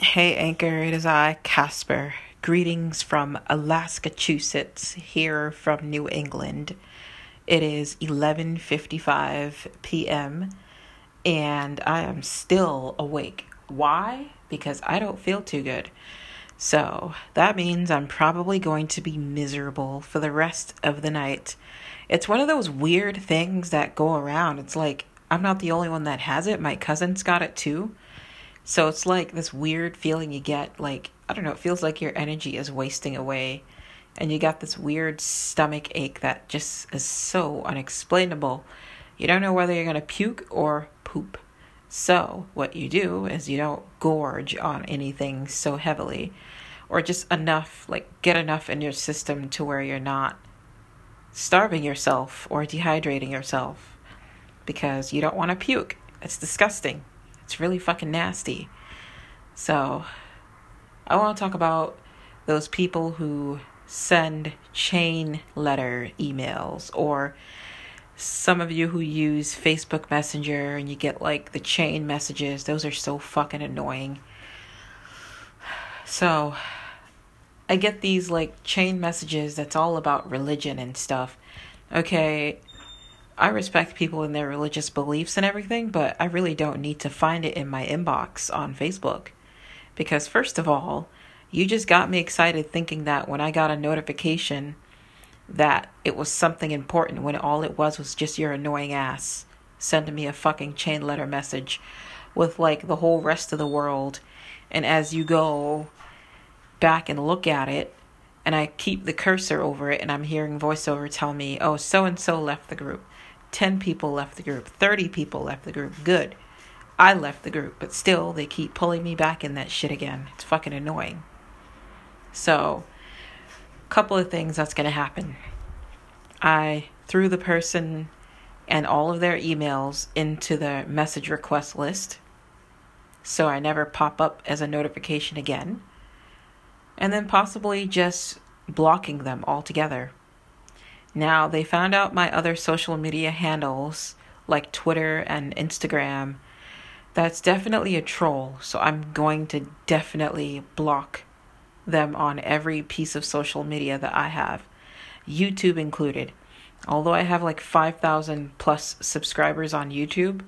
Hey, Anchor, it is I, Casper. Greetings from Alaska-chusets, here from New England. It is 11:55 p.m. and I am still awake. Why? Because I don't feel too good. So, that means I'm probably going to be miserable for the rest of the night. It's one of those weird things that go around. It's like I'm not the only one that has it. My cousin's got it too so it's like this weird feeling you get like I don't know, it feels like your energy is wasting away and you got this weird stomach ache that just is so unexplainable. You don't know whether you're going to puke or poop. So, what you do is you don't gorge on anything so heavily or just enough, like get enough in your system to where you're not starving yourself or dehydrating yourself because you don't want to puke. It's disgusting. It's really fucking nasty. So, I want to talk about those people who send chain letter emails or some of you who use Facebook Messenger and you get like the chain messages. Those are so fucking annoying. So, I get these like chain messages that's all about religion and stuff. Okay, I respect people and their religious beliefs and everything, but I really don't need to find it in my inbox on Facebook. Because, first of all, you just got me excited thinking that when I got a notification that it was something important when all it was was just your annoying ass sending me a fucking chain letter message with like the whole rest of the world. And as you go back and look at it, and I keep the cursor over it, and I'm hearing voiceover tell me, oh, so and so left the group. 10 people left the group, 30 people left the group. Good. I left the group, but still they keep pulling me back in that shit again. It's fucking annoying. So, a couple of things that's going to happen. I threw the person and all of their emails into the message request list so I never pop up as a notification again. And then possibly just blocking them altogether. Now, they found out my other social media handles like Twitter and Instagram. That's definitely a troll, so I'm going to definitely block them on every piece of social media that I have, YouTube included. Although I have like 5,000 plus subscribers on YouTube,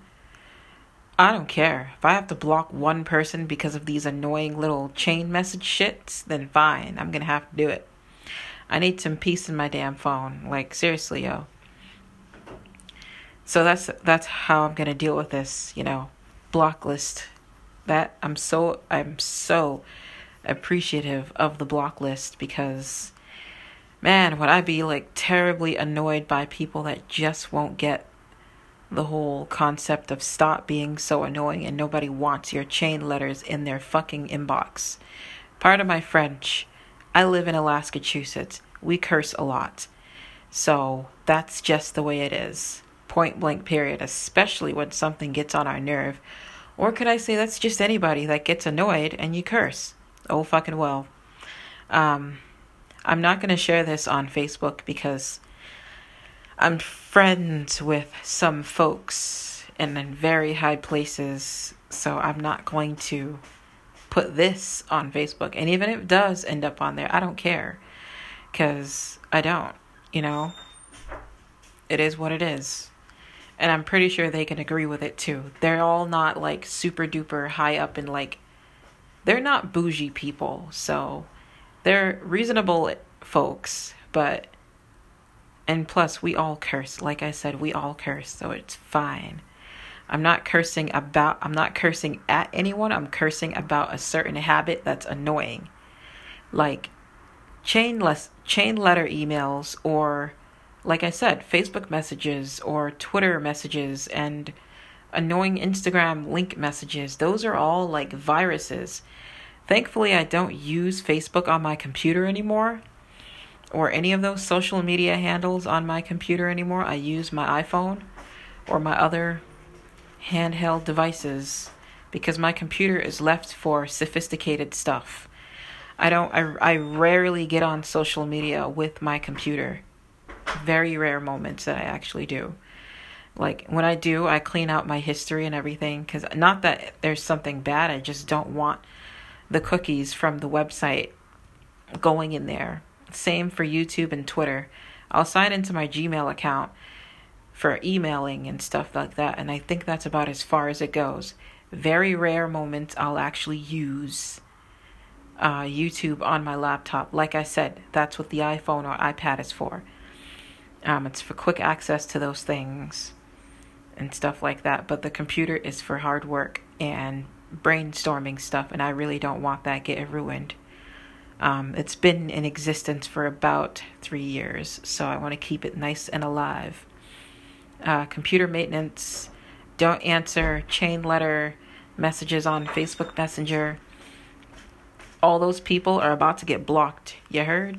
I don't care. If I have to block one person because of these annoying little chain message shits, then fine, I'm gonna have to do it. I need some peace in my damn phone. Like seriously, yo. So that's that's how I'm gonna deal with this, you know, block list. That I'm so I'm so appreciative of the block list because man, would I be like terribly annoyed by people that just won't get the whole concept of stop being so annoying and nobody wants your chain letters in their fucking inbox. Part of my French I live in Alaska-chusets. We curse a lot. So that's just the way it is. Point blank, period. Especially when something gets on our nerve. Or could I say that's just anybody that gets annoyed and you curse? Oh, fucking well. Um, I'm not going to share this on Facebook because I'm friends with some folks and in very high places. So I'm not going to put this on Facebook. And even if it does end up on there, I don't care. Because I don't, you know? It is what it is. And I'm pretty sure they can agree with it too. They're all not like super duper high up in like. They're not bougie people. So they're reasonable folks. But. And plus, we all curse. Like I said, we all curse. So it's fine. I'm not cursing about I'm not cursing at anyone. I'm cursing about a certain habit that's annoying. Like chain less chain letter emails or like I said, Facebook messages or Twitter messages and annoying Instagram link messages. Those are all like viruses. Thankfully, I don't use Facebook on my computer anymore or any of those social media handles on my computer anymore. I use my iPhone or my other handheld devices because my computer is left for sophisticated stuff. I don't I, I rarely get on social media with my computer. Very rare moments that I actually do. Like when I do, I clean out my history and everything cuz not that there's something bad, I just don't want the cookies from the website going in there. Same for YouTube and Twitter. I'll sign into my Gmail account for emailing and stuff like that, and I think that's about as far as it goes. Very rare moments I'll actually use uh, YouTube on my laptop. Like I said, that's what the iPhone or iPad is for. Um, it's for quick access to those things and stuff like that. But the computer is for hard work and brainstorming stuff, and I really don't want that getting ruined. Um, it's been in existence for about three years, so I want to keep it nice and alive. Uh, computer maintenance, don't answer chain letter messages on Facebook Messenger all those people are about to get blocked. You heard?